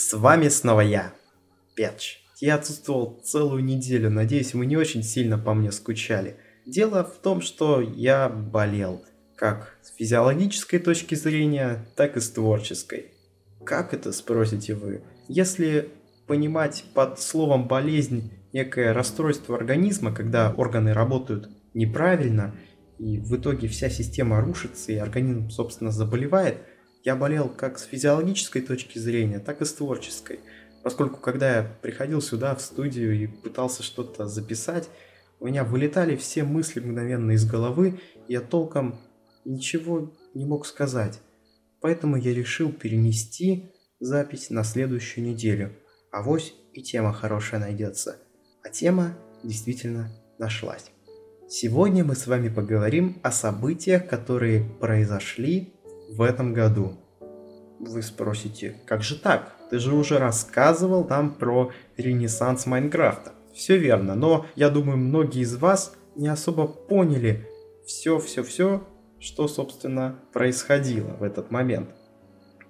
С вами снова я, Петч. Я отсутствовал целую неделю, надеюсь, вы не очень сильно по мне скучали. Дело в том, что я болел, как с физиологической точки зрения, так и с творческой. Как это, спросите вы? Если понимать под словом болезнь некое расстройство организма, когда органы работают неправильно, и в итоге вся система рушится, и организм, собственно, заболевает – я болел как с физиологической точки зрения, так и с творческой. Поскольку когда я приходил сюда в студию и пытался что-то записать, у меня вылетали все мысли мгновенно из головы, и я толком ничего не мог сказать. Поэтому я решил перенести запись на следующую неделю. А вось и тема хорошая найдется. А тема действительно нашлась. Сегодня мы с вами поговорим о событиях, которые произошли в этом году. Вы спросите, как же так? Ты же уже рассказывал нам про ренессанс Майнкрафта. Все верно, но я думаю, многие из вас не особо поняли все-все-все, что, собственно, происходило в этот момент.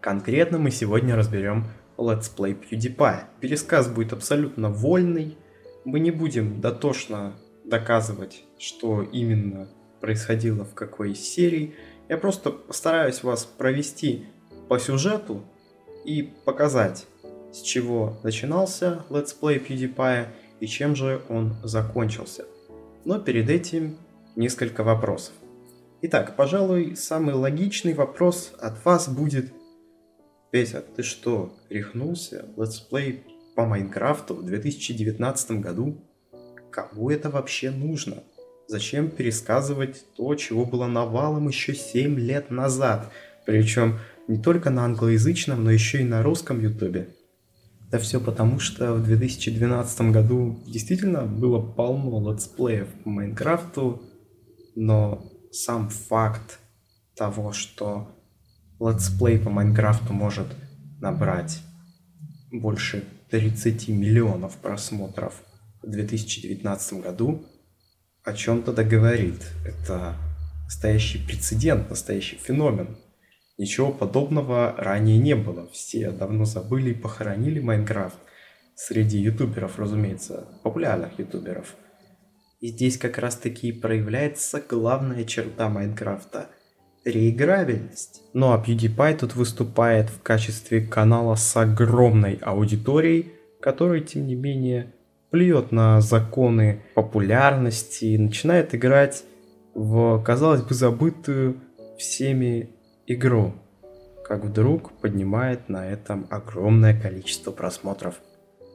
Конкретно мы сегодня разберем Let's Play PewDiePie. Пересказ будет абсолютно вольный. Мы не будем дотошно доказывать, что именно происходило в какой серии. Я просто постараюсь вас провести по сюжету и показать, с чего начинался Let's Play PewDiePie и чем же он закончился. Но перед этим несколько вопросов. Итак, пожалуй, самый логичный вопрос от вас будет Петя, ты что, рехнулся? Let's Play по Майнкрафту в 2019 году? Кому это вообще нужно? Зачем пересказывать то, чего было навалом еще 7 лет назад? Причем не только на англоязычном, но еще и на русском ютубе. Да все потому, что в 2012 году действительно было полно летсплеев по Майнкрафту, но сам факт того, что летсплей по Майнкрафту может набрать больше 30 миллионов просмотров в 2019 году, о чем-то договорит. Это настоящий прецедент, настоящий феномен. Ничего подобного ранее не было. Все давно забыли и похоронили Майнкрафт. Среди ютуберов, разумеется, популярных ютуберов. И здесь как раз таки проявляется главная черта Майнкрафта – реиграбельность. Ну а PewDiePie тут выступает в качестве канала с огромной аудиторией, который, тем не менее, плюет на законы популярности и начинает играть в, казалось бы, забытую всеми игру, как вдруг поднимает на этом огромное количество просмотров.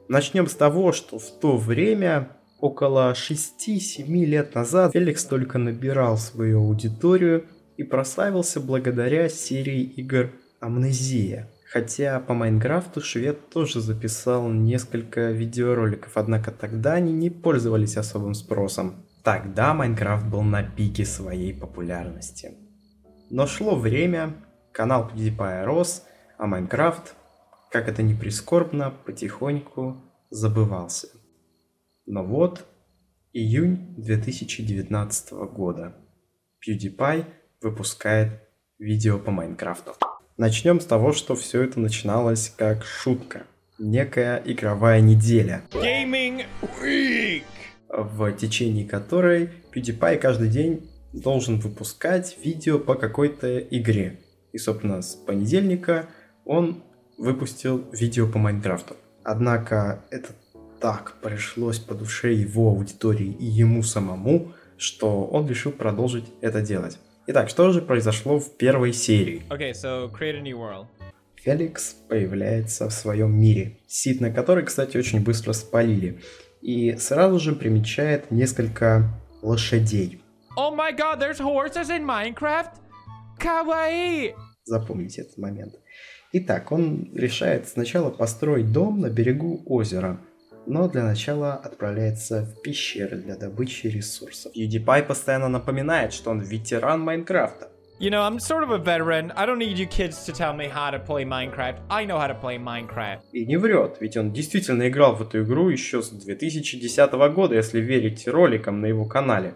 Начнем с того, что в то время, около 6-7 лет назад, Феликс только набирал свою аудиторию и прославился благодаря серии игр Амнезия – Хотя по Майнкрафту швед тоже записал несколько видеороликов, однако тогда они не пользовались особым спросом. Тогда Майнкрафт был на пике своей популярности. Но шло время, канал PewDiePie рос, а Майнкрафт, как это ни прискорбно, потихоньку забывался. Но вот, июнь 2019 года. PewDiePie выпускает видео по Майнкрафту. Начнем с того, что все это начиналось как шутка. Некая игровая неделя. Gaming Week! В течение которой PewDiePie каждый день должен выпускать видео по какой-то игре. И, собственно, с понедельника он выпустил видео по Майнкрафту. Однако это так пришлось по душе его аудитории и ему самому, что он решил продолжить это делать. Итак, что же произошло в первой серии? Okay, so create a new world. Феликс появляется в своем мире, сит на который, кстати, очень быстро спалили, и сразу же примечает несколько лошадей. Oh my god, there's horses in Minecraft? Kawaii! Запомните этот момент. Итак, он решает сначала построить дом на берегу озера, но для начала отправляется в пещеры для добычи ресурсов. PewDiePie постоянно напоминает, что он ветеран Майнкрафта. You know, I'm sort of a veteran. I don't need you kids to tell me how to play Minecraft. I know how to play Minecraft. И не врет, ведь он действительно играл в эту игру еще с 2010 года, если верить роликам на его канале.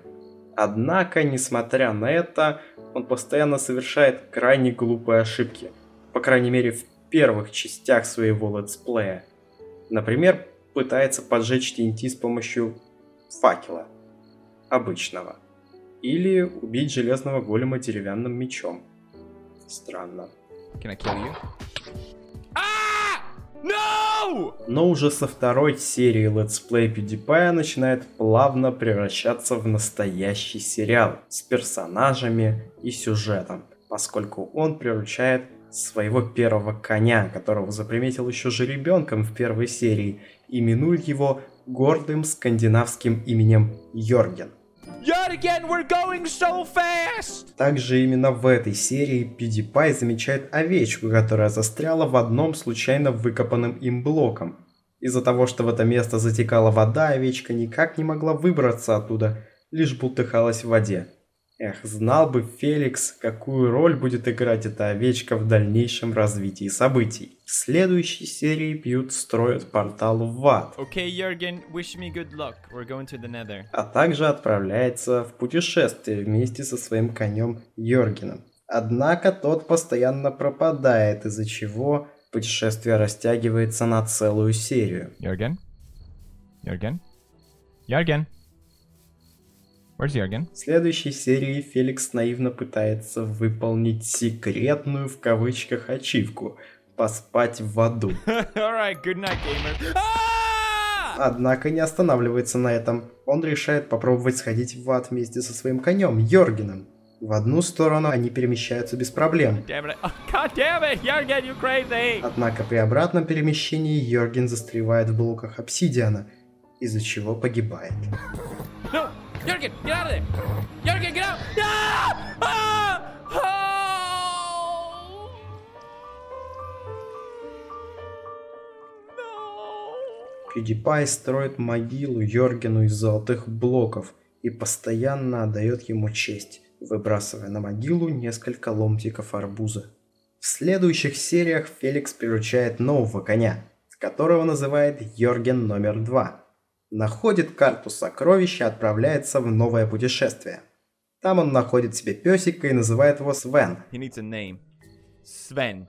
Однако, несмотря на это, он постоянно совершает крайне глупые ошибки. По крайней мере, в первых частях своего летсплея. Например, пытается поджечь TNT с помощью факела. Обычного. Или убить железного голема деревянным мечом. Странно. Can I kill you? Ah! No! Но уже со второй серии летсплей PewDiePie начинает плавно превращаться в настоящий сериал с персонажами и сюжетом, поскольку он превращает своего первого коня, которого заприметил еще же ребенком в первой серии, именует его гордым скандинавским именем Йорген. Again, we're going so fast! Также именно в этой серии PewDiePie замечает овечку, которая застряла в одном случайно выкопанным им блоком. Из-за того, что в это место затекала вода, овечка никак не могла выбраться оттуда, лишь бултыхалась в воде. Эх, знал бы Феликс, какую роль будет играть эта овечка в дальнейшем развитии событий. В следующей серии Пьют строит портал в ад, Okay, Jurgen, wish me good luck. We're going to the nether. а также отправляется в путешествие вместе со своим конем Йоргеном. Однако тот постоянно пропадает, из-за чего путешествие растягивается на целую серию. Jurgen? Jurgen? Jurgen? Where's? В следующей серии Феликс наивно пытается выполнить секретную в кавычках ачивку – поспать в аду. Alright, good night, gamer. Ah! Однако не останавливается на этом. Он решает попробовать сходить в ад вместе со своим конем Йоргеном. В одну сторону они перемещаются без проблем. Однако при обратном перемещении Йорген застревает в блоках обсидиана, из-за чего погибает. No! Jurgen, get out of there! Jurgen, get out! Ah! Ah! Oh! No! PewDiePie строит могилу Йоргену из золотых блоков и постоянно отдает ему честь, выбрасывая на могилу несколько ломтиков арбуза. В следующих сериях Феликс приручает нового коня, которого называет Йорген номер два. Находит карту сокровища и отправляется в новое путешествие. Там он находит себе песика и называет его Свен. Sven.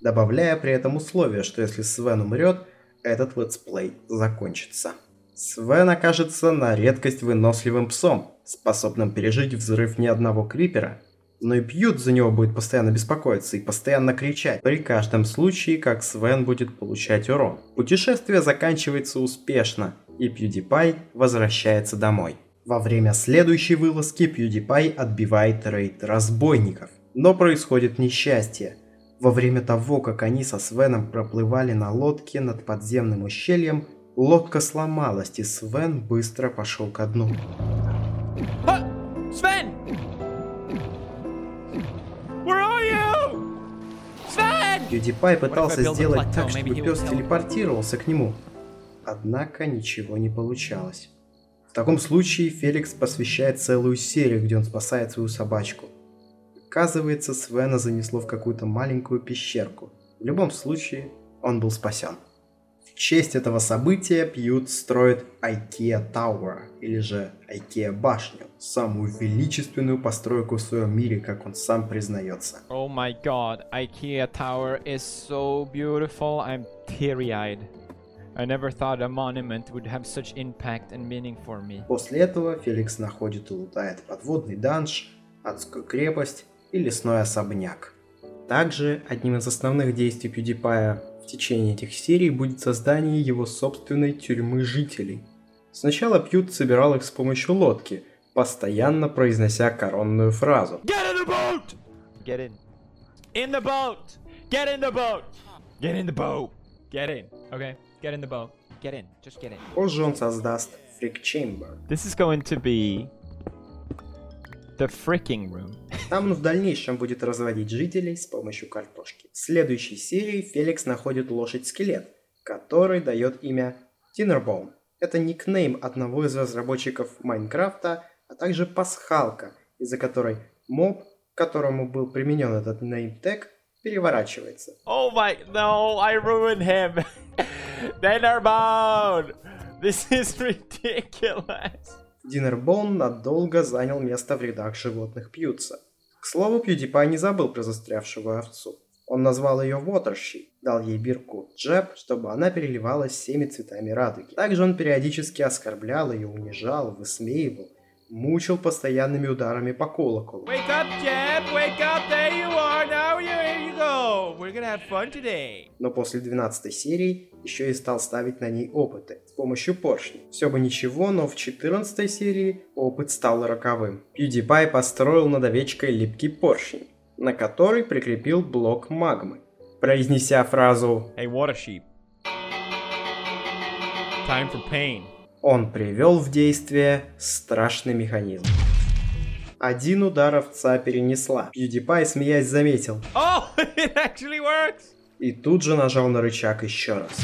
добавляя при этом условие, что если Свен умрет, этот летсплей закончится. Свен окажется на редкость выносливым псом, способным пережить взрыв не одного крипера, но и Пьюди за него будет постоянно беспокоиться и постоянно кричать при каждом случае, как Свен будет получать урон. Путешествие заканчивается успешно, и PewDiePie возвращается домой. Во время следующей вылазки PewDiePie отбивает рейд разбойников. Но происходит несчастье. Во время того, как они со Свеном проплывали на лодке над подземным ущельем, лодка сломалась, и Свен быстро пошел ко дну. Ah! Sven! Where are you? Sven! PewDiePie пытался сделать так, чтобы пес телепортировался к нему. Однако ничего не получалось. В таком случае Феликс посвящает целую серию, где он спасает свою собачку. Оказывается, Свена занесло в какую-то маленькую пещерку. В любом случае, он был спасен. В честь этого события Пьют строит IKEA Tower, или же IKEA башню, самую величественную постройку в своем мире, как он сам признается. Oh my god, IKEA Tower is so beautiful. I'm teary eyed. I never thought a monument would have such impact and meaning for me. После этого Феликс находит и лутает подводный данж, адскую крепость и лесной особняк. Также одним из основных действий PewDiePie в течение этих серий будет создание его собственной тюрьмы жителей. Сначала Пьют собирал их с помощью лодки, постоянно произнося коронную фразу. Get in the boat! Get in. In the boat! Get in the boat! Get in the boat! Get in. Okay? Get in the boat. Get in. Just get in. Позже он создаст Freak Chamber. This is going to be the freaking room. Там он в дальнейшем будет разводить жителей с помощью картошки. В следующей серии Феликс находит лошадь-скелет, который дает имя Dinnerbone. Это никнейм одного из разработчиков Майнкрафта, а также пасхалка, из-за которой моб, к которому был применен этот неймтег, переворачивается. Oh my no, I ruined him. Dinnerbone! This is ridiculous. Dinnerbone надолго занял место в рядах животных Пьютса. К слову, PewDiePie не забыл про застрявшую овцу. Он назвал ее Watership, дал ей бирку Джеб, чтобы она переливалась всеми цветами радуги. Также он периодически оскорблял ее, унижал, высмеивал, мучил постоянными ударами по колоколу. Wake up, Jeb! Wake up! There you are! Но после 12 серии еще и стал ставить на ней опыты с помощью поршней. Все бы ничего, но в 14 серии опыт стал роковым. PewDiePie построил над овечкой липкий поршень, на который прикрепил блок магмы. Произнеся фразу Hey, water sheep. Time for pain. он привел в действие страшный механизм. Один удар овца перенесла. PewDiePie, смеясь, заметил. Oh, it actually works! И тут же нажал на рычаг еще раз.